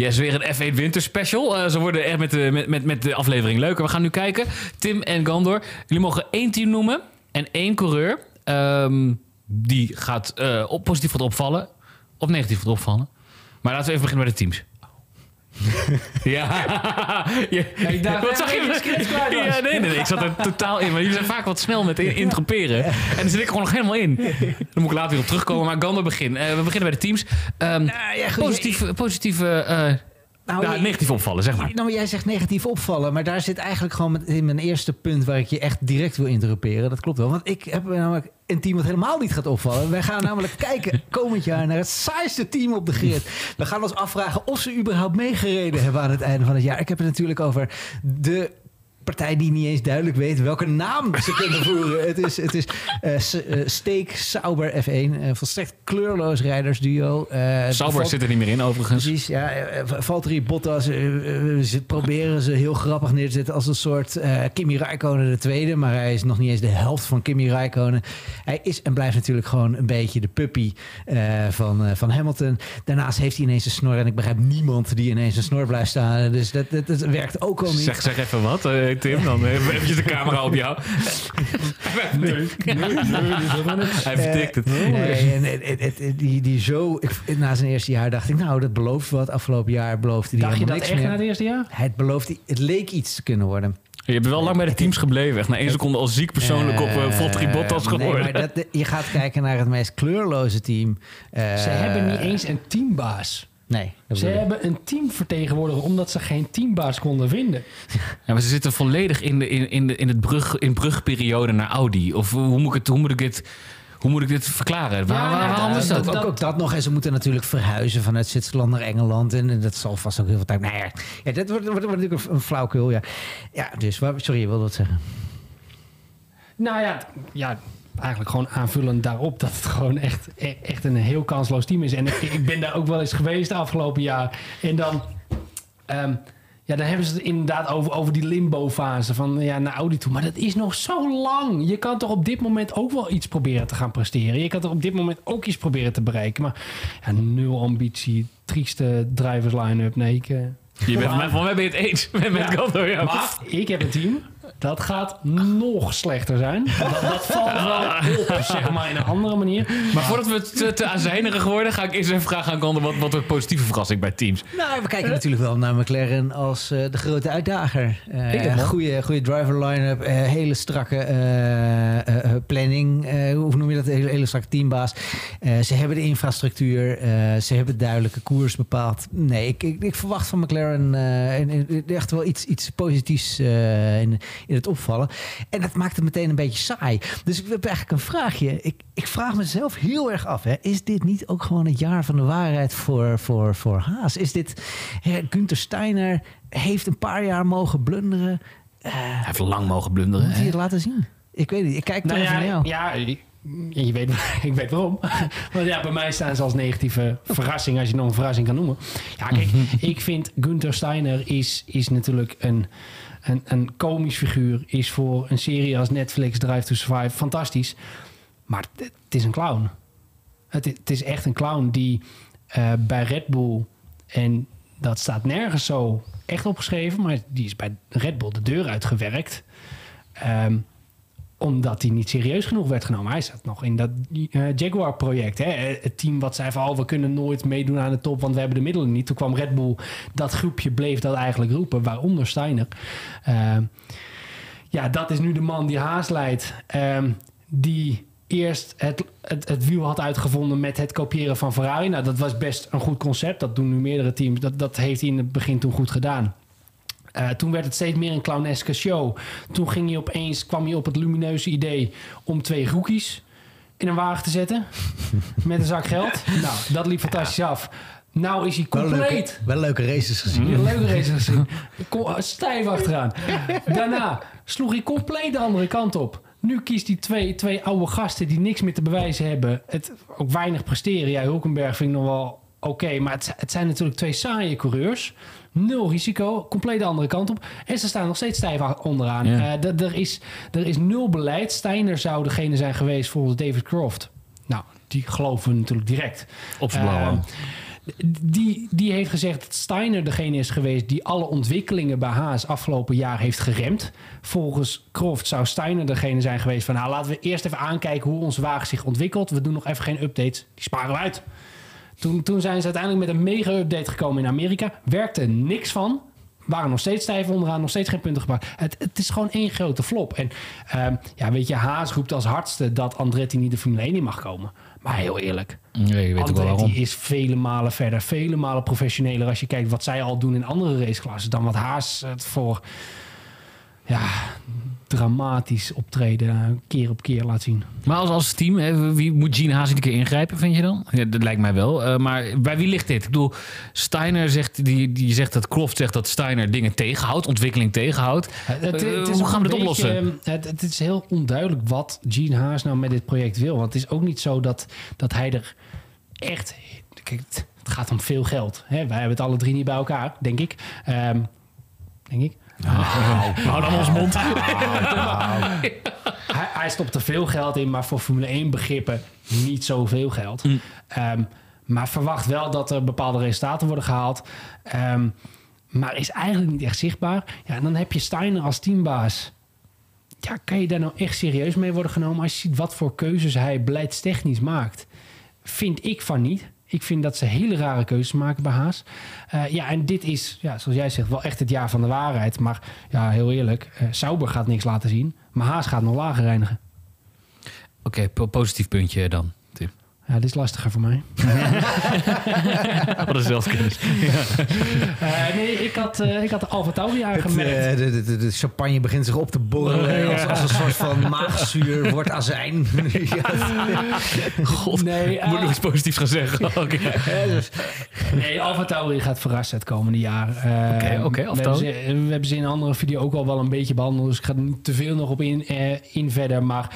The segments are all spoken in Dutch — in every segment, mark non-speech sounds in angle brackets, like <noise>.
Yes, weer een F1 Winter Special. Eh, ze worden echt met de, met, met, met de aflevering leuker. We gaan nu kijken. Tim en Gandor. Jullie mogen één team noemen en één coureur. Ehm, die gaat eh, op, positief gaat opvallen of negatief gaat opvallen. Maar laten we even beginnen bij de teams. <laughs> <laughs> ja. ja. ik dacht Wat zag je? was. Ja, nee, nee, nee. Ik zat er totaal in. Maar jullie zijn vaak wat snel met in-. En dan zit ik gewoon nog helemaal in. Dan moet ik later weer op terugkomen. Maar Gandor begin. Eh, we beginnen bij de teams. Ehm, ja, goed, positief, positieve, eh, Nou, je- negatief opvallen, zeg maar. Nou, jij zegt negatief opvallen, maar daar zit eigenlijk gewoon in mijn eerste punt waar ik je echt direct wil interruperen. Dat klopt wel, want ik heb namelijk een team wat helemaal niet gaat opvallen. Wij gaan namelijk <laughs> kijken komend jaar naar het saaiste team op de grid. We gaan ons afvragen of ze überhaupt meegereden hebben aan het einde van het jaar. Ik heb het natuurlijk over de partij die niet eens duidelijk weet welke naam ze kunnen voeren. Het is, het is eh, eh, Steak Sauber F1, een volstrekt kleurloos rijdersduo. Eh, Sauber Valt- zit er niet meer in, overigens. Precies, ja. eh, Valtteri Bottas eh, eh, ze proberen ze heel grappig neer te zetten als een soort eh, Kimi Räikkönen de tweede. Maar hij is nog niet eens de helft van Kimi Räikkönen. Hij is en blijft natuurlijk gewoon een beetje de puppy eh, van, eh, van Hamilton. Daarnaast heeft hij ineens een snor. En ik begrijp niemand die ineens een snor blijft staan. Dus dat, dat, dat werkt ook al niet. Zeg, zeg even wat, eh, Tim. Dan even eventjes de camera op jou. Nee, nee, nee. Hij vertikt het. Nee, en het, het, het- die, die zo... Ik, na zijn eerste jaar dacht ik, nou, dat belooft wat. Afgelopen jaar beloofde hij Dacht je dat niks echt meer. na het eerste jaar? Het beloofde, het leek iets te kunnen worden. Je bent wel lang bij de teams gebleven. Echt na één seconde al ziek persoonlijk op uh, Valtteri Eh, Bottas nee, geworden. maar dat, je gaat kijken naar het meest kleurloze team. Eh, Ze hebben niet eens een teambaas. Nee, dat Ze hebben een team vertegenwoordiger omdat ze geen teambaas konden vinden. <laughs> Ja, maar ze zitten volledig in, de, in, in, de, in het brug, in brugperiode naar Audi. Of hoe moet ik, het, hoe moet ik dit... Hoe moet ik dit verklaren? Waar, nou, waarom is dat? ook, ook, ook dat nog. En ze moeten natuurlijk verhuizen vanuit Zwitserland naar Engeland. En dat zal vast ook heel veel tijd... Nou ja, ja dat wordt, wordt, wordt natuurlijk een, een flauwkul. Ja. ja, dus... waar- Sorry, je wilde wat zeggen. Nou ja, ja, eigenlijk gewoon aanvullend daarop dat het gewoon echt, e- echt een heel kansloos team is. En ik, ik ben daar ook wel eens geweest de afgelopen jaar. En dan, ehm, ja, dan hebben ze het inderdaad over, over die limbo-fase van ja, naar Audi toe. Maar dat is nog zo lang. Je kan toch op dit moment ook wel iets proberen te gaan presteren. Je kan toch op dit moment ook iets proberen te bereiken. Maar ja, nul ambitie, trieste drivers line-up. Nee, ik... eh, Je bent, van, mij, ben je het eens <laughs> met, met Ja. Gandor, ja. Maar ik heb een team. Dat gaat nog slechter zijn. Dat, dat valt wel op, zeg maar, in een andere manier. Maar voordat we te, te aanzijnerig worden, ga ik eerst even vragen aan Gandor... wat, wat een positieve verrassing bij teams. Nou, we kijken natuurlijk wel naar McLaren als eh, de grote uitdager. Eh goede, goede driver line-up, eh, hele strakke eh, eh, eh, planning. eh, hoe noem je dat? Hele, hele strakke teambaas. Eh, ze hebben de infrastructuur, eh, ze hebben duidelijke koers bepaald. Nee, ik, ik, ik verwacht van McLaren eh, en- en echt wel iets, iets positiefs eh, in, in het opvallen. En dat maakt het meteen een beetje saai. Dus ik heb eigenlijk een vraagje. Ik, ik vraag mezelf heel erg af. Hè. Is dit niet ook gewoon het jaar van de waarheid voor, voor, voor Haas? Is dit... Hè, Günther Steiner heeft een paar jaar mogen blunderen. Eh, Hij heeft lang mogen blunderen. moet hij het laten zien? Ik weet niet. Ik kijk Nou naar jou. ja, ja, je- weet, <laughs> ik weet waarom. <laughs> Want ja, bij mij staan ze als negatieve verrassing, als je nog een verrassing kan noemen. Ja, kijk, ik vind Gunther Steiner is, is natuurlijk een, een, een komisch figuur. Is voor een serie als Netflix Drive to Survive fantastisch. Maar het, is een clown. Het, het is echt een clown die eh, bij Red Bull... en dat staat nergens zo echt opgeschreven... maar die is bij Red Bull de deur uitgewerkt... Ehm, omdat hij niet serieus genoeg werd genomen. Hij zat nog in dat eh, Jaguar-project. Het team wat zei van... Oh, we kunnen nooit meedoen aan de top... want we hebben de middelen niet. Toen kwam Red Bull. Dat groepje bleef dat eigenlijk roepen. Waaronder Steiner. Ehm, ja, dat is nu de man die Haas leidt. Ehm, die eerst het, het, het wiel had uitgevonden met het kopiëren van Ferrari. Nou, dat was best een goed concept. Dat doen nu meerdere teams. Dat, dat heeft hij in het begin toen goed gedaan. Eh, toen werd het steeds meer een clowneske show. Toen ging hij opeens, kwam hij op het lumineuze idee om twee rookies in een wagen te zetten. <laughs> met een zak geld. Nou, dat liep fantastisch af. Nou is hij Wel leuke, compleet. wel leuke races gezien. Een leuke race gezien. <laughs> Kom, stijf achteraan. Daarna sloeg hij compleet de andere kant op. Nu kiest hij twee, twee oude gasten die niks meer te bewijzen hebben. Het ook weinig presteren. Ja, Hulkenberg vind ik nog wel oké. maar het, het zijn natuurlijk twee saaie coureurs. Nul risico. Compleet de andere kant op. En ze staan nog steeds stijf onderaan. Ja. Eh, er, is, er is nul beleid. Steiner zou degene zijn geweest volgens David Croft. Nou, die geloven we natuurlijk direct. Op zijn blauwe. Eh, die, die heeft gezegd dat Steiner degene is geweest die alle ontwikkelingen bij Haas afgelopen jaar heeft geremd. Volgens Croft zou Steiner degene zijn geweest van nou laten we eerst even aankijken hoe onze wagen zich ontwikkelt. We doen nog even geen updates. Die sparen we uit. Toen, toen zijn ze uiteindelijk met een mega-update gekomen in Amerika. Werkte niks van. Waren nog steeds stijf onderaan, nog steeds geen punten gepakt. Het, het is gewoon één grote flop. En ehm, ja, weet je, Haas roept als hardste dat Andretti niet de Formule 1 in mag komen. Maar heel eerlijk, Nee, je weet ook wel waarom. Andretti is vele malen verder, vele malen professioneler als je kijkt wat zij al doen in andere raceklassen dan wat Haas het voor ja, dramatisch optreden eh, keer op keer laat zien. Maar als, als team, hè, wie moet Gene Haas een keer ingrijpen, vind je dan? Ja, dat lijkt mij wel. Eh, maar bij wie ligt dit? Ik bedoel, Steiner zegt, die, die zegt dat Kloft zegt dat Steiner dingen tegenhoudt, ontwikkeling tegenhoudt. Het, Eh, het hoe gaan we dit oplossen? Het, het is heel onduidelijk wat Gene Haas nou met dit project wil. Want het is ook niet zo dat, dat hij er echt... Kijk, het het gaat om veel geld. Hè? Wij hebben het alle drie niet bij elkaar, denk ik. Ehm, denk ik. Hou dan ons mond. <laughs> <laughs> hij, hij stopt er veel geld in, maar voor Formule 1 begrippen niet zoveel geld. Ehm, maar verwacht wel dat er bepaalde resultaten worden gehaald. Ehm, maar is eigenlijk niet echt zichtbaar. Ja, en dan heb je Steiner als teambaas. Ja, kan je daar nou echt serieus mee worden genomen als je ziet wat voor keuzes hij beleidstechnisch maakt? Vind ik van niet. Ik vind dat ze hele rare keuzes maken bij Haas. Eh, ja, en dit is, ja, zoals jij zegt, wel echt het jaar van de waarheid. Maar ja, heel eerlijk, eh Sauber gaat niks laten zien. Maar Haas gaat nog lager reinigen. Oké, po- positief puntje dan. Ja, dit is lastiger voor mij. <laughs> Wat een zelfkennis. Eh, nee, ik had, eh ik had de Alfa Tauri aangemerkt. eh, de, de, de, de champagne begint zich op te borrelen als, als een soort van maagzuur wordt azijn. <laughs> God, Nee, ik moet nog iets positiefs gaan zeggen. <laughs> Dus, Nee, Alfa Tauri gaat verrassen het komende jaar. Oké, oké, we, hebben ze, we hebben ze in een andere video ook al wel een beetje behandeld. Dus ik ga er niet te veel nog op in, in verder. Maar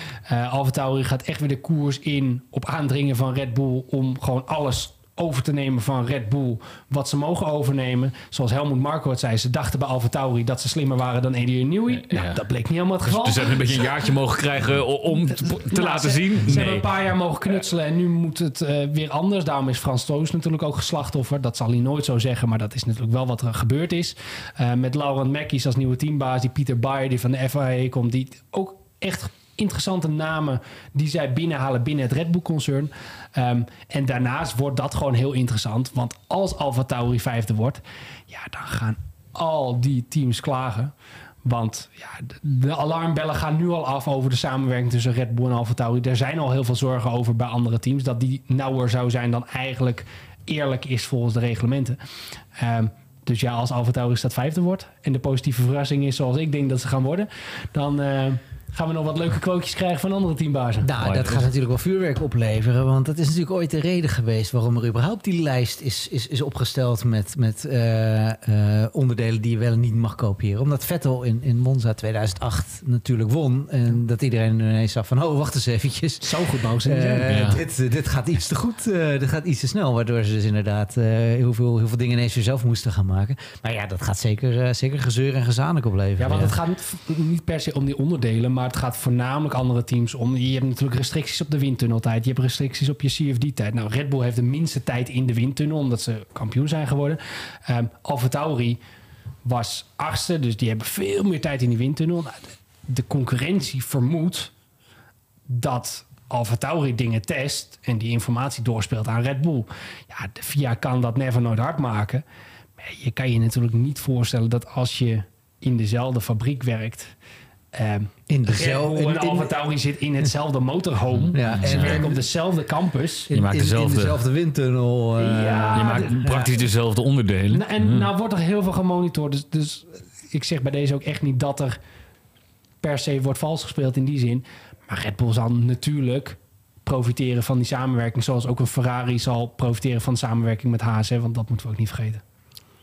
Alfa Tauri gaat echt weer de koers in op aandringen van Red Bull... om gewoon alles over te nemen van Red Bull wat ze mogen overnemen. Zoals Helmut Marko het zei, ze dachten bij Alfa Tauri dat ze slimmer waren dan Adrian Newey. Ja. Nou, dat bleek niet helemaal het geval. Dus ze hebben een beetje een jaartje <laughs> mogen krijgen om te, te Nou, laten ze, zien. Ze hebben een paar jaar mogen knutselen en nu moet het eh, weer anders. Daarom is Frans Toos natuurlijk ook geslachtoffer. Dat zal hij nooit zo zeggen, maar dat is natuurlijk wel wat er gebeurd is. Eh, met Laurent Mackies als nieuwe teambaas, die Pieter Bayer die van de FIA komt, die ook echt interessante namen die zij binnenhalen binnen het Red Bull-concern. Ehm, en daarnaast wordt dat gewoon heel interessant. Want als Alfa Tauri vijfde wordt, ja, dan gaan al die teams klagen. Want ja, de, alarmbellen gaan nu al af over de samenwerking tussen Red Bull en Alfa Tauri. Er zijn al heel veel zorgen over bij andere teams. Dat die nauwer zou zijn dan eigenlijk eerlijk is volgens de reglementen. Ehm, dus ja, als Alfa Tauri staat vijfde wordt... en de positieve verrassing is zoals ik denk dat ze gaan worden... dan eh, gaan we nog wat leuke quotejes krijgen van andere teambazen. Nou, Mooi, dat gaat is- natuurlijk wel vuurwerk opleveren. Want dat is natuurlijk ooit de reden geweest waarom er überhaupt die lijst is, is, is opgesteld met, met eh, eh, onderdelen die je wel en niet mag kopiëren. Omdat Vettel in, in Monza 2008 natuurlijk won. En dat iedereen ineens zag van, oh, wacht eens eventjes. Zo goed mogen ze. Eh, Ja. dit, dit gaat iets te goed. eh, dit gaat iets te snel. Waardoor ze dus inderdaad eh, heel, veel, heel veel dingen ineens weer zelf moesten gaan maken. Maar ja, dat gaat zeker, zeker gezeur en gezanik opleveren. Ja, want het gaat niet- niet per se om die onderdelen, maar het gaat voornamelijk andere teams om. Je hebt natuurlijk restricties op de windtunneltijd, je hebt restricties op je CFD-tijd. Nou, Red Bull heeft de minste tijd in de windtunnel, omdat ze kampioen zijn geworden. Um, Alfa Tauri was achtste, dus die hebben veel meer tijd in die windtunnel. Nou, de, concurrentie vermoedt dat Alfa Tauri dingen test en die informatie doorspeelt aan Red Bull. Ja, de kan dat never nooit hard maken. Maar je kan je natuurlijk niet voorstellen dat als je in dezelfde fabriek werkt... ehm in dezelfde... In- en in- Alfa Tauri zit in hetzelfde motorhome. Ja, en- werken op dezelfde campus. in, Je maakt in- in dezelfde- dezelfde windtunnel. eh, Ja, Je maakt de- praktisch dezelfde onderdelen. Nou, en nou wordt er heel veel gemonitord. Dus, dus ik zeg bij deze ook echt niet dat er per se wordt vals gespeeld in die zin. Maar Red Bull zal natuurlijk profiteren van die samenwerking. Zoals ook een Ferrari zal profiteren van de samenwerking met Haas. Hè, want dat moeten we ook niet vergeten.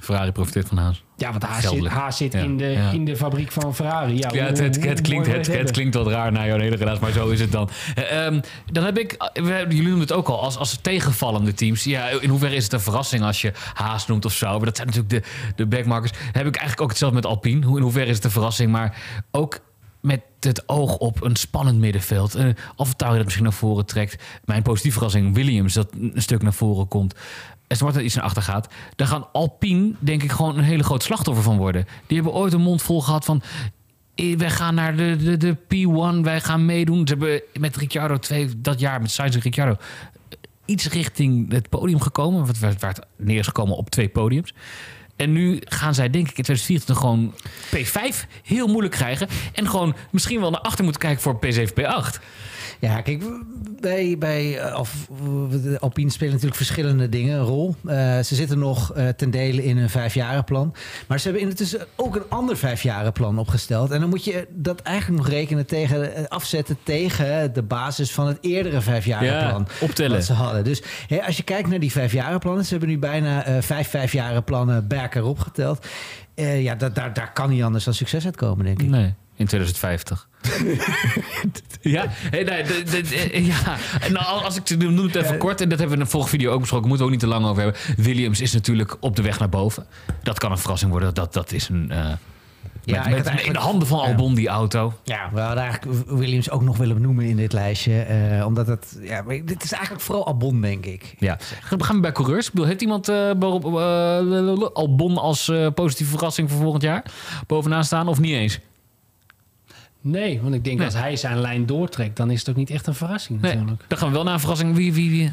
Ferrari profiteert van Haas. Ja, want Haas zit. Haas zit in, de, ja. in de fabriek van Ferrari. Ja, het, het, hoe het, klinkt, het, het klinkt wat raar naar jouw hele relatie, maar zo is het dan. Eh, ehm, dan heb ik, we- jullie noemden het ook al, als, als tegenvallende teams. Ja, in hoeverre is het een verrassing als je Haas noemt of zo? Maar dat zijn natuurlijk de, de backmarkers. Heb ik eigenlijk ook hetzelfde met Alpine. Hoe, in hoeverre is het een verrassing? Maar ook met het oog op een spannend middenveld. Uh, Alfa Tauri dat misschien naar voren trekt. Mijn positieve verrassing, Williams, dat een stuk naar voren komt. Aston Martin iets naar achter gaat, dan gaan Alpine, denk ik, gewoon een hele groot slachtoffer van worden. Die hebben ooit een mond vol gehad van. eh, Wij gaan naar de, de, de P1, wij gaan meedoen. Ze hebben met Ricciardo twee, dat jaar met Sainz en Ricciardo eh, iets richting het podium gekomen. Wat werd, werd neer is gekomen op twee podiums. En nu gaan zij, denk ik, in 2024 gewoon P5 heel moeilijk krijgen. En gewoon misschien wel naar achter moeten kijken voor P7, P8. Ja, kijk, bij, bij eh, of, Alpine spelen natuurlijk verschillende dingen een rol. Eh, ze zitten nog eh, ten dele in een vijfjarenplan. Maar ze hebben intussen ook een ander vijfjarenplan opgesteld. En dan moet je dat eigenlijk nog rekenen tegen, afzetten tegen de basis van het eerdere vijfjarenplan. Ja, optellen. Wat ze hadden. Dus hè, als je kijkt naar die vijfjarenplannen, ze hebben nu bijna vijf vijfjarenplannen bij elkaar opgeteld. Ja, dat, daar, daar kan niet anders dan succes uitkomen, denk ik. Nee, in 2050. <laughs> ja, hey, nee, ja. Nou, als ik noem het even kort, en dat hebben we in de vorige video ook besproken, moeten we ook niet te lang over hebben. Williams is natuurlijk op de weg naar boven. Dat kan een verrassing worden. Dat, dat is een. eh, Ja, met, in de handen van ja. Albon, die auto. Ja, we hadden eigenlijk Williams ook nog willen benoemen in dit lijstje. eh, omdat het, ja, dit is eigenlijk vooral Albon, denk ik. Ja. Gaan we bij coureurs? Ik bedoel, heeft iemand eh, Albon als positieve verrassing voor volgend jaar bovenaan staan of niet eens? Nee, want ik denk Nee. als hij zijn lijn doortrekt, dan is het ook niet echt een verrassing Nee, natuurlijk. dan gaan we wel naar een verrassing. Wie, wie, wie?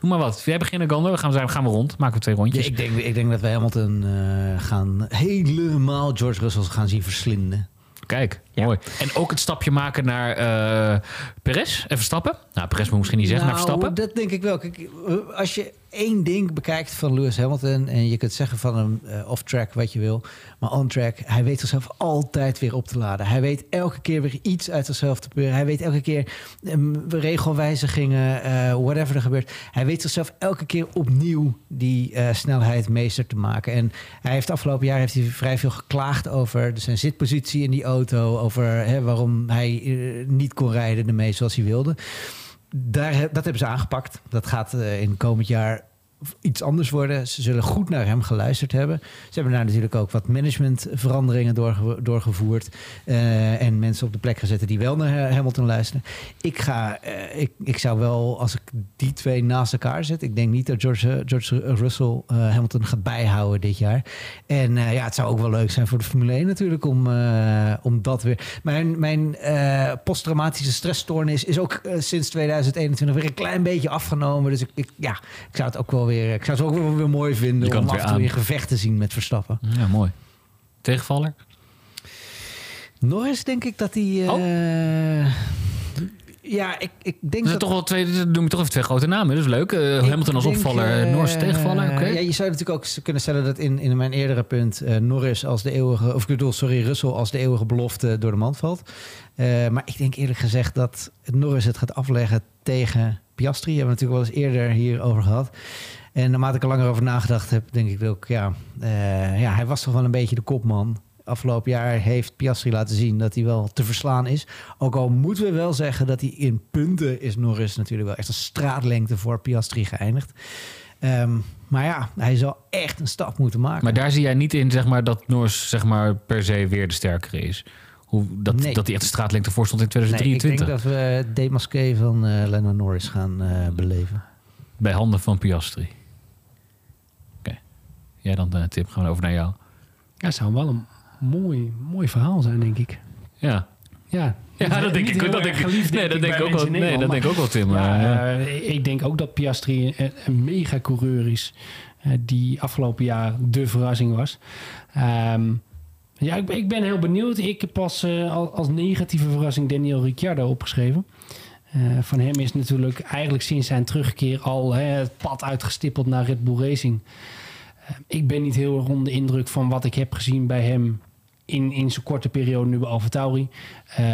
Noem maar wat. Jij beginnen, Gander. We gaan, gaan we rond. Maken we twee Ja, rondjes. ik, denk, ik denk dat we Hamilton eh, gaan helemaal George Russell gaan zien verslinden. Kijk, mooi. En ook het stapje maken naar eh Perez en Verstappen. Nou, Perez moet misschien niet zeggen, naar Nou, Verstappen. dat denk ik wel. Kijk, eh, als je één ding bekijkt van Lewis Hamilton... en je kunt zeggen van hem eh, off-track wat je wil... maar on-track, hij weet zichzelf altijd weer op te laden. Hij weet elke keer weer iets uit zichzelf te peuren. Hij weet elke keer um, regelwijzigingen, eh, whatever er gebeurt. Hij weet zichzelf elke keer opnieuw die eh, snelheid meester te maken. En hij heeft afgelopen jaar heeft hij vrij veel geklaagd over zijn zitpositie in die auto... over hè, waarom hij niet kon rijden ermee zoals hij wilde daar, dat hebben ze aangepakt. Dat gaat in komend jaar iets anders worden. Ze zullen goed naar hem geluisterd hebben. Ze hebben daar natuurlijk ook wat managementveranderingen doorge- doorgevoerd. eh, en mensen op de plek gezet die wel naar Hamilton luisteren. Ik, ga, eh, ik, ik zou wel, als ik die twee naast elkaar zet... ik denk niet dat George, eh, George Russell Hamilton gaat bijhouden dit jaar. En ja, het zou ook wel leuk zijn voor de Formule 1 natuurlijk... om, om dat weer... Mijn, mijn posttraumatische stressstoornis is ook sinds 2021 weer een klein beetje afgenomen. Dus ik, ik, ja, ik zou het ook wel weer, ik zou het ook wel weer mooi vinden om af weer en toe in gevecht te zien met Verstappen. Ja, mooi. Tegenvaller? Norris denk ik dat hij... eh, Ja, ik, ik denk zijn dat... toch wel twee, noem je toch even twee grote namen. Dat is leuk. Eh, Ik Hamilton als denk, opvaller, eh, Norris tegenvaller. Oké. Ja, je zou natuurlijk ook kunnen stellen dat in, in mijn eerdere punt eh, Norris als de eeuwige, of ik bedoel, sorry, Russell als de eeuwige belofte door de mand valt. Eh, maar ik denk eerlijk gezegd dat Norris het gaat afleggen tegen Piastri. Hebben we natuurlijk wel eens eerder hierover gehad. En naarmate ik er langer over nagedacht heb, denk ik ook, ja, eh, ja, hij was toch wel een beetje de kopman. Afgelopen jaar heeft Piastri laten zien dat hij wel te verslaan is. Ook al moeten we wel zeggen dat hij in punten is Norris natuurlijk wel echt een straatlengte voor Piastri geëindigd. Ehm, maar ja, hij zal echt een stap moeten maken. Maar daar zie jij niet in zeg maar, dat Norris zeg maar, per se weer de sterkere is. Hoe, dat, Nee. dat hij echt de straatlengte voor stond in nee, ik 2023. denk dat we het demasqué van eh Lennon Norris gaan eh, beleven. Bij handen van Piastri. Oké. Jij dan, eh, Tim. Gaan we over naar jou. Ja, zou wel een mooi, mooi verhaal zijn, denk ik. Ja, Ja, ja dat denk ik. Dat denk geliefd, Nee, denk dat denk ik ook wel. Nee, dat denk ik ook wel, Tim. Ja, maar, ja. ik denk ook dat Piastri een, een mega-coureur is. eh, die afgelopen jaar de verrassing was. Ehm, ja, ik, ben- heel benieuwd. Ik heb pas eh, al- als negatieve verrassing Daniel Ricciardo opgeschreven. Eh, van hem is natuurlijk eigenlijk sinds zijn terugkeer al hè, het pad uitgestippeld naar Red Bull Racing. Eh, ik ben niet heel erg onder de indruk van wat ik heb gezien bij hem in, in zijn korte periode nu bij AlphaTauri.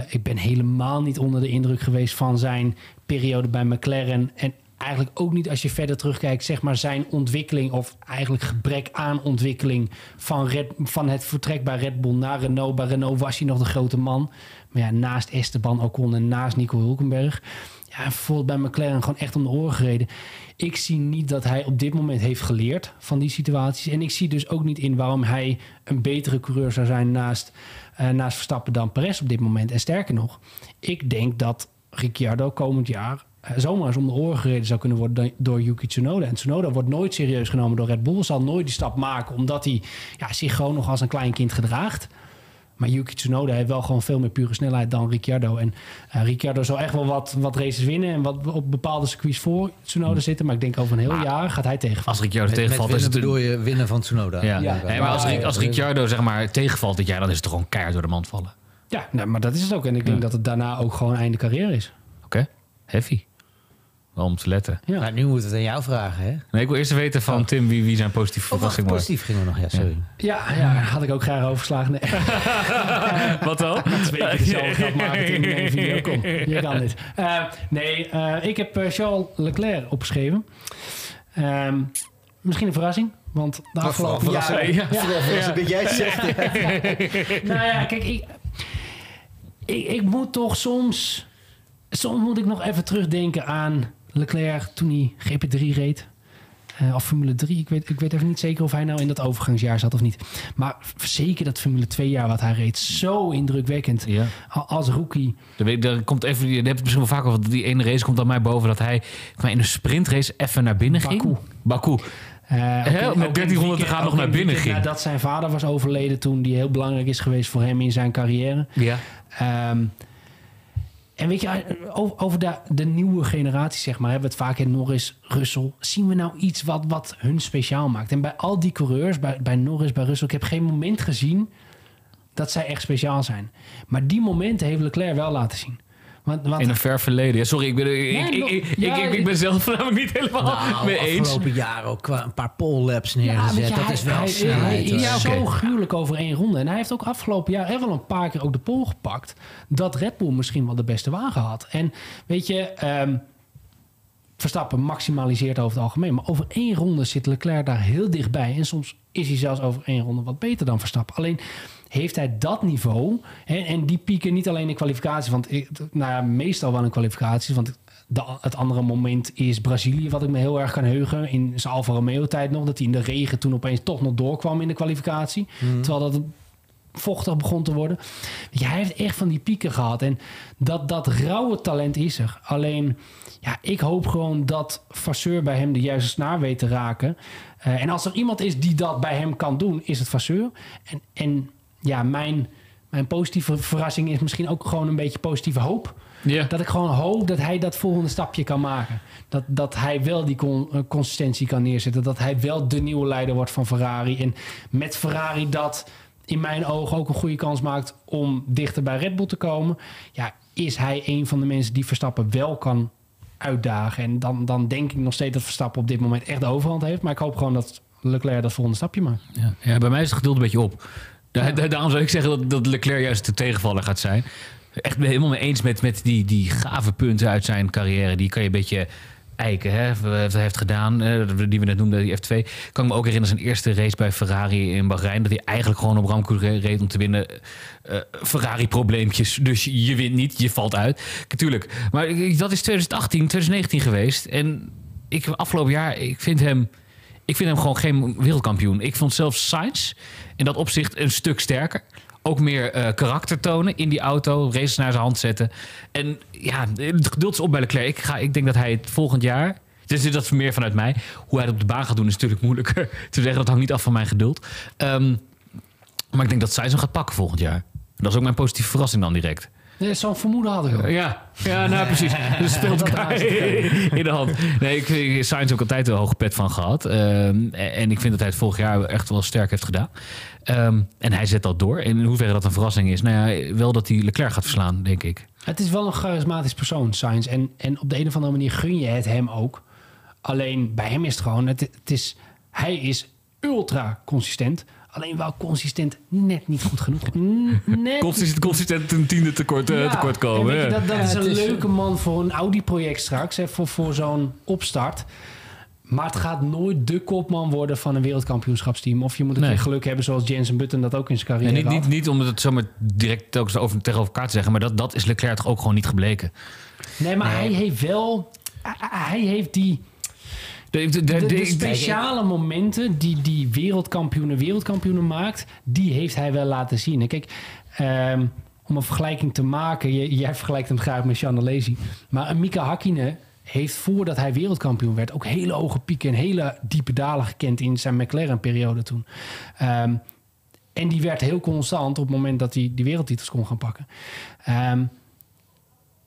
Ik ben helemaal niet onder de indruk geweest van zijn periode bij McLaren. En eigenlijk ook niet als je verder terugkijkt, zeg maar zijn ontwikkeling of eigenlijk gebrek aan ontwikkeling van, Red, van het vertrek bij Red Bull naar Renault. Bij Renault was hij nog de grote man. Maar ja, naast Esteban Ocon en naast Nico Hulkenberg. Ja, bijvoorbeeld bij McLaren gewoon echt om de oren gereden. Ik zie niet dat hij op dit moment heeft geleerd van die situaties. En ik zie dus ook niet in waarom hij een betere coureur zou zijn naast, eh, naast Verstappen dan Perez op dit moment. En sterker nog, ik denk dat Ricciardo komend jaar zomaar eens om de oren gereden zou kunnen worden door Yuki Tsunoda. En Tsunoda wordt nooit serieus genomen door Red Bull. Zal nooit die stap maken, omdat hij ja, zich gewoon nog als een klein kind gedraagt. Maar Yuki Tsunoda heeft wel gewoon veel meer pure snelheid dan Ricciardo. En uh, Ricciardo zal echt wel wat, wat races winnen en wat op bepaalde circuits voor Tsunoda zitten. Maar ik denk over een heel Maar jaar gaat hij tegenvallen. Als Ricciardo Met, met tegenvalt, is het... een- bedoel je winnen van Tsunoda. Ja. Ja. Nee, maar als, als. Ricciardo zeg maar tegenvalt dit jaar, dan is het toch gewoon keihard door de mand vallen. Ja, nou, maar dat is het ook. En ik denk Ja. dat het daarna ook gewoon einde carrière is. Oké, heavy. Wel om te letten. Ja. Nou, nu moeten we het aan jou vragen, hè? Nee, ik wil eerst weten van Tim wie, wie zijn positieve Oh, verrassing was. positief gingen we nog. Ja, sorry. Ja, ja, had ik ook graag overgeslagen. Nee. <laughs> Wat dan? Twee keer dezelfde grap maken in één video. Kom, je kan dit. Eh, nee, eh, ik heb eh, Charles Leclerc opgeschreven. Ehm, misschien een verrassing. Want de afgelopen verrassing. jaren... Ja. Ik dat jij het zegt. <laughs> Nou ja, kijk, ik, ik, ik moet toch soms... Soms moet ik nog even terugdenken aan Leclerc toen hij GP3 reed. Eh, of Formule 3. Ik weet, ik weet even niet zeker of hij nou in dat overgangsjaar zat of niet. Maar zeker dat Formule 2 jaar wat hij reed. Zo indrukwekkend. Ja. Als rookie. Er, er komt even, je hebt het misschien wel vaker over, die ene race komt aan mij boven dat hij maar in een sprintrace even naar binnen ging. Baku. Baku. Eh, in- met ook in 1300 te gaan nog naar in binnen ging. Nadat zijn vader was overleden toen. Die heel belangrijk is geweest voor hem in zijn carrière. Ja. Ehm, en weet je, over, over de, de nieuwe generatie, zeg maar, hebben we het vaak in Norris, Russell. Zien we nou iets wat, wat hun speciaal maakt? En bij al die coureurs, bij, bij Norris, bij Russell, ik heb geen moment gezien dat zij echt speciaal zijn. Maar die momenten heeft Leclerc wel laten zien. Want, want In een ver verleden. Ja, sorry, ik ben, ik, ik, ik, ik, ja, ik, ik ben zelf namelijk niet helemaal Nou, mee eens. afgelopen jaar ook qua een paar pole laps Ja, neergezet. dat hij, is wel hij, snelheid. hij is zo gruwelijk over één ronde. En hij heeft ook afgelopen jaar echt wel een paar keer ook de pol gepakt. Dat Red Bull misschien wel de beste wagen had. En weet je, ehm, Verstappen maximaliseert over het algemeen. Maar over één ronde zit Leclerc daar heel dichtbij. En soms is hij zelfs over één ronde wat beter dan Verstappen. Alleen heeft hij dat niveau. Hè, en die pieken niet alleen in kwalificatie. Want ik, nou ja, meestal wel in kwalificaties. Want de, het andere moment is Brazilië, wat ik me heel erg kan heugen. In zijn Alfa Romeo tijd nog. Dat hij in de regen toen opeens toch nog doorkwam in de kwalificatie. Terwijl dat vochtig begon te worden. Je, hij heeft echt van die pieken gehad. En dat, dat rauwe talent is er. Alleen, ja, ik hoop gewoon dat Vasseur bij hem de juiste snaar weet te raken. Eh, en als er iemand is die dat bij hem kan doen, is het Vasseur. En, en ja, mijn, mijn positieve verrassing is misschien ook gewoon een beetje positieve hoop. Ja. Dat ik gewoon hoop dat hij dat volgende stapje kan maken. Dat, dat hij wel die con- eh, consistentie kan neerzetten. Dat hij wel de nieuwe leider wordt van Ferrari. En met Ferrari dat in mijn ogen ook een goede kans maakt om dichter bij Red Bull te komen. Ja, is hij een van de mensen die Verstappen wel kan uitdagen. En dan, dan denk ik nog steeds dat Verstappen op dit moment echt de overhand heeft. Maar ik hoop gewoon dat Leclerc dat volgende stapje maakt. Ja, ja, bij mij is het geduld een beetje op. Da- da- daarom zou ik zeggen dat, dat Leclerc juist de tegenvaller gaat zijn. Echt ben helemaal mee eens met, met die, die gave punten uit zijn carrière. Die kan je een beetje eiken, hè? wat hij heeft gedaan, eh, die we net noemden, die F2. Kan ik me ook herinneren zijn eerste race bij Ferrari in Bahrein. Dat hij eigenlijk gewoon op Ramco reed om te winnen. Eh, Ferrari-probleempjes, dus je wint niet, je valt uit. Tuurlijk, maar dat is 2018, 2019 geweest. En ik afgelopen jaar, ik vind hem... Ik vind hem gewoon geen wereldkampioen. Ik vond zelfs Sainz in dat opzicht een stuk sterker. Ook meer eh, karakter tonen in die auto. Races naar zijn hand zetten. En ja, het geduld is op bij Leclerc. Ik, ga, ik denk dat hij het volgend jaar... Dus dat is meer vanuit mij. Hoe hij het op de baan gaat doen is natuurlijk moeilijker <laughs> te zeggen. Dat hangt niet af van mijn geduld. Ehm, maar ik denk dat Sainz hem gaat pakken volgend jaar. Dat is ook mijn positieve verrassing dan direct. Nee, Zo'n vermoeden had ik ook. Ja, ja nou precies. <laughs> Dus speelt elkaar <laughs> in de hand. Nee, ik vind Sainz ook altijd een hoge pet van gehad. Ehm, en ik vind dat hij het vorig jaar echt wel sterk heeft gedaan. Ehm, en hij zet dat door. En in hoeverre dat een verrassing is, nou ja, wel dat hij Leclerc gaat verslaan, denk ik. Het is wel een charismatisch persoon, Sainz. En, en op de een of andere manier gun je het hem ook. Alleen bij hem is het gewoon... Het, het is, hij is ultra consistent. Alleen wel consistent net niet goed genoeg. <laughs> Net Consistent, consistent een tiende tekort, eh, Ja, tekort en komen. je, dat, dat Ja, is een is- leuke man voor een Audi-project straks. Hè, voor voor zo'n opstart. Maar het gaat nooit de kopman worden van een wereldkampioenschapsteam. Of je moet een Nee. keer geluk hebben zoals Jensen Button dat ook in zijn carrière niet, niet, had. niet om het zomaar direct telkens over, tegenover elkaar te zeggen, maar dat, dat is Leclerc toch ook gewoon niet gebleken. Nee, maar hij heeft wel... Hij heeft die... De, de, de- De, de de- speciale momenten die die wereldkampioenen wereldkampioenen maakt, die heeft hij wel laten zien. En kijk, ehm, om een vergelijking te maken, je, jij vergelijkt hem graag met Jean Alesi, maar Mika Hakkinen heeft voordat hij wereldkampioen werd ook hele hoge pieken en hele diepe dalen gekend in zijn McLaren-periode toen. Ehm, en die werd heel constant op het moment dat hij die wereldtitels kon gaan pakken. Ehm,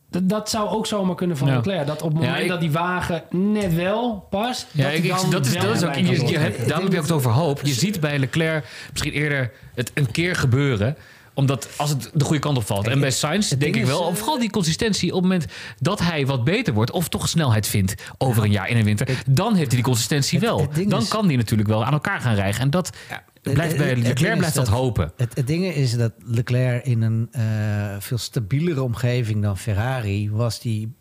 dat, dat zou ook zomaar kunnen van Ja. Leclerc. Dat op het Ja, moment ik- dat die wagen net wel past. Ja, dat ik, dat is, dat is ook, je, je daarom heb je ook het over hoop. Je ziet bij Leclerc misschien eerder het een keer gebeuren omdat als het de goede kant op valt. En bij Sainz denk ik wel, vooral die consistentie op het moment dat hij wat beter wordt of toch snelheid vindt over een jaar in een winter, dan heeft hij die consistentie wel. het dan is- kan hij natuurlijk wel aan elkaar gaan rijgen. En dat blijft bij Leclerc blijft dat dat- hopen. Het, het ding is dat Leclerc in een eh, veel stabielere omgeving dan Ferrari was die.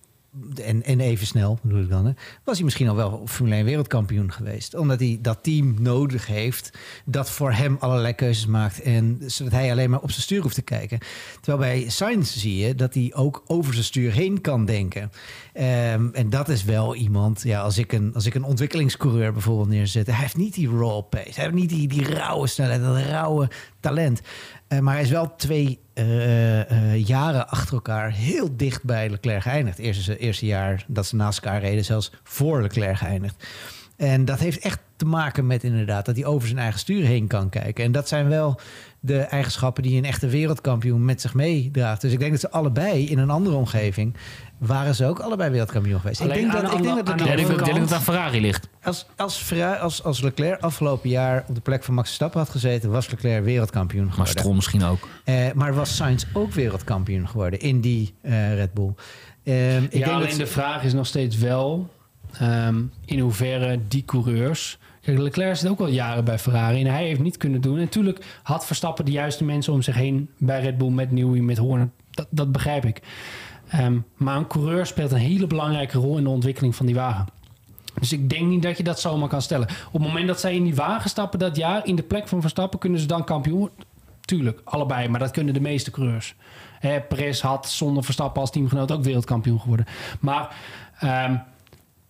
En, en even snel bedoel ik dan, hè, was hij misschien al wel Formule 1 wereldkampioen geweest. Omdat hij dat team nodig heeft dat voor hem allerlei keuzes maakt. En zodat hij alleen maar op zijn stuur hoeft te kijken. Terwijl bij Sainz zie je dat hij ook over zijn stuur heen kan denken. Ehm, en dat is wel iemand, ja, als ik een, als ik een ontwikkelingscoureur bijvoorbeeld neerzet. Hij heeft niet die raw pace. Hij heeft niet die, die rauwe snelheid, dat rauwe talent. Eh, maar hij is wel twee eh, eh, jaren achter elkaar heel dicht bij Leclerc geëindigd. Eerste, eerste jaar dat ze naast elkaar reden, zelfs voor Leclerc geëindigd. En dat heeft echt te maken met inderdaad dat hij over zijn eigen stuur heen kan kijken. En dat zijn wel de eigenschappen die een echte wereldkampioen met zich meedraagt. Dus ik denk dat ze allebei in een andere omgeving waren ze ook allebei wereldkampioen geweest. Alleen ik denk dat, de ik denk dat aan Ja, de ik denk dat- Ferrari ligt. als, als, Ferrari- als, als Leclerc afgelopen jaar op de plek van Max Verstappen had gezeten, was Leclerc wereldkampioen Maar geworden. Stroll misschien ook. Eh, maar was Sainz ook wereldkampioen geworden in die eh, Red Bull? Ehm, ik ja, denk alleen dat, de vraag is nog steeds wel ehm, in hoeverre die coureurs... Kijk, Leclerc zit ook al jaren bij Ferrari en hij heeft niet kunnen doen. En natuurlijk had Verstappen de juiste mensen om zich heen bij Red Bull met Newey, met Horner. Dat, dat begrijp ik. Ehm, maar een coureur speelt een hele belangrijke rol in de ontwikkeling van die wagen. Dus ik denk niet dat je dat zomaar kan stellen. Op het moment dat zij in die wagen stappen dat jaar, in de plek van Verstappen, kunnen ze dan kampioen? Tuurlijk, allebei, maar dat kunnen de meeste coureurs. Hè, Perez had zonder Verstappen als teamgenoot ook wereldkampioen geworden. Maar ehm,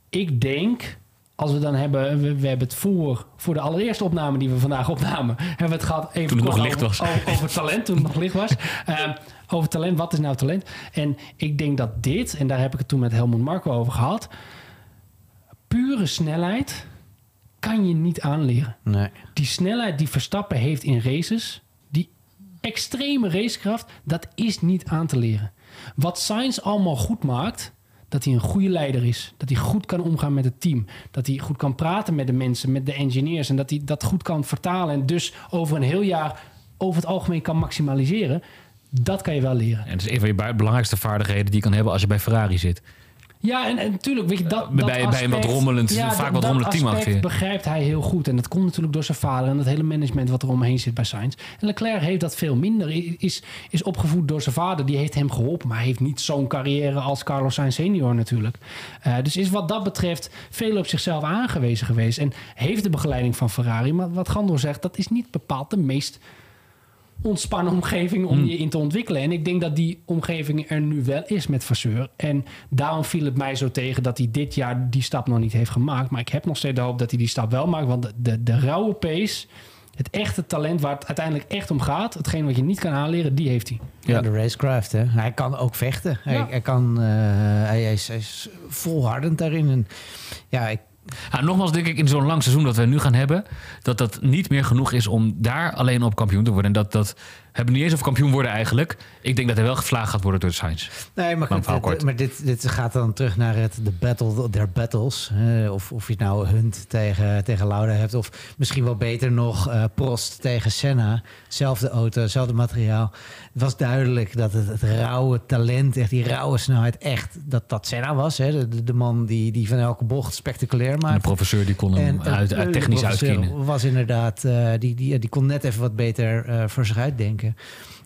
ik denk, als we dan hebben, we, we hebben het voor, voor de allereerste opname die we vandaag opnamen, <laughs> hebben we het gehad even Toen het kort nog licht over, was. Over, over talent, toen het nog licht was. <laughs> Ehm, over talent, wat is nou talent? En ik denk dat dit, en daar heb ik het toen met Helmut Marco over gehad, pure snelheid kan je niet aanleren. nee. Die snelheid die Verstappen heeft in races, die extreme racekracht, dat is niet aan te leren. Wat Sainz allemaal goed maakt, dat hij een goede leider is. Dat hij goed kan omgaan met het team. Dat hij goed kan praten met de mensen, met de engineers. En dat hij dat goed kan vertalen. En dus over een heel jaar over het algemeen kan maximaliseren. Dat kan je wel leren. En dat is een van je belangrijkste vaardigheden die je kan hebben als je bij Ferrari zit. Ja, en, en natuurlijk, weet je, dat, Bij- dat bij een wat rommelend- vaak dat- wat rommelend dat team begrijpt hij heel goed. En dat komt natuurlijk door zijn vader en het hele management wat er omheen zit bij Sainz. En Leclerc heeft dat veel minder. Is, is opgevoed door zijn vader, die heeft hem geholpen. Maar hij heeft niet zo'n carrière als Carlos Sainz senior natuurlijk. Eh, dus is wat dat betreft veel op zichzelf aangewezen geweest. En heeft de begeleiding van Ferrari. Maar wat Gandor zegt, dat is niet bepaald de meest ontspannen omgeving om Hmm. je in te ontwikkelen. En ik denk dat die omgeving er nu wel is met Vasseur. En daarom viel het mij zo tegen dat hij dit jaar die stap nog niet heeft gemaakt. Maar ik heb nog steeds de hoop dat hij die stap wel maakt. Want de, de, de rauwe pace, het echte talent waar het uiteindelijk echt om gaat... hetgeen wat je niet kan aanleren, die heeft hij. Ja. De racecraft, hè. Hij kan ook vechten. Hij, Ja. hij kan, eh, hij, hij is, hij is volhardend daarin. En ja, ik, Ja, nogmaals denk ik in zo'n lang seizoen dat we nu gaan hebben... dat dat niet meer genoeg is om daar alleen op kampioen te worden. En dat, dat hebben we niet eens over kampioen worden eigenlijk. Ik denk dat hij wel gevlaagd gaat worden door de Sainz. Nee, maar, goed, verhaal dit- maar dit, dit gaat dan terug naar het de battle der battles. hè. of, of je het nou Hunt tegen, tegen Lauda hebt. Of misschien wel beter nog eh, Prost tegen Senna. Zelfde auto, zelfde materiaal. Het was duidelijk dat het, het rauwe talent, echt die rauwe snelheid, echt dat dat Senna was. Hè. De, de, de man die, die van elke bocht spectaculair En de professor die kon hem En, uit, eh, uit de technisch uitkiezen. was inderdaad, eh, die, die, die kon net even wat beter eh, voor zich uitdenken.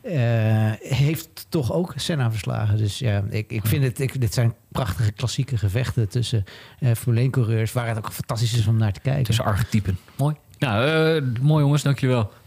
Eh, heeft toch ook Senna verslagen. Dus ja, ik, ik vind het, ik, dit zijn prachtige klassieke gevechten tussen eh Formule 1 coureurs, waar het ook fantastisch is om naar te kijken. Tussen archetypen. Mooi. Nou, eh, mooi jongens, dankjewel.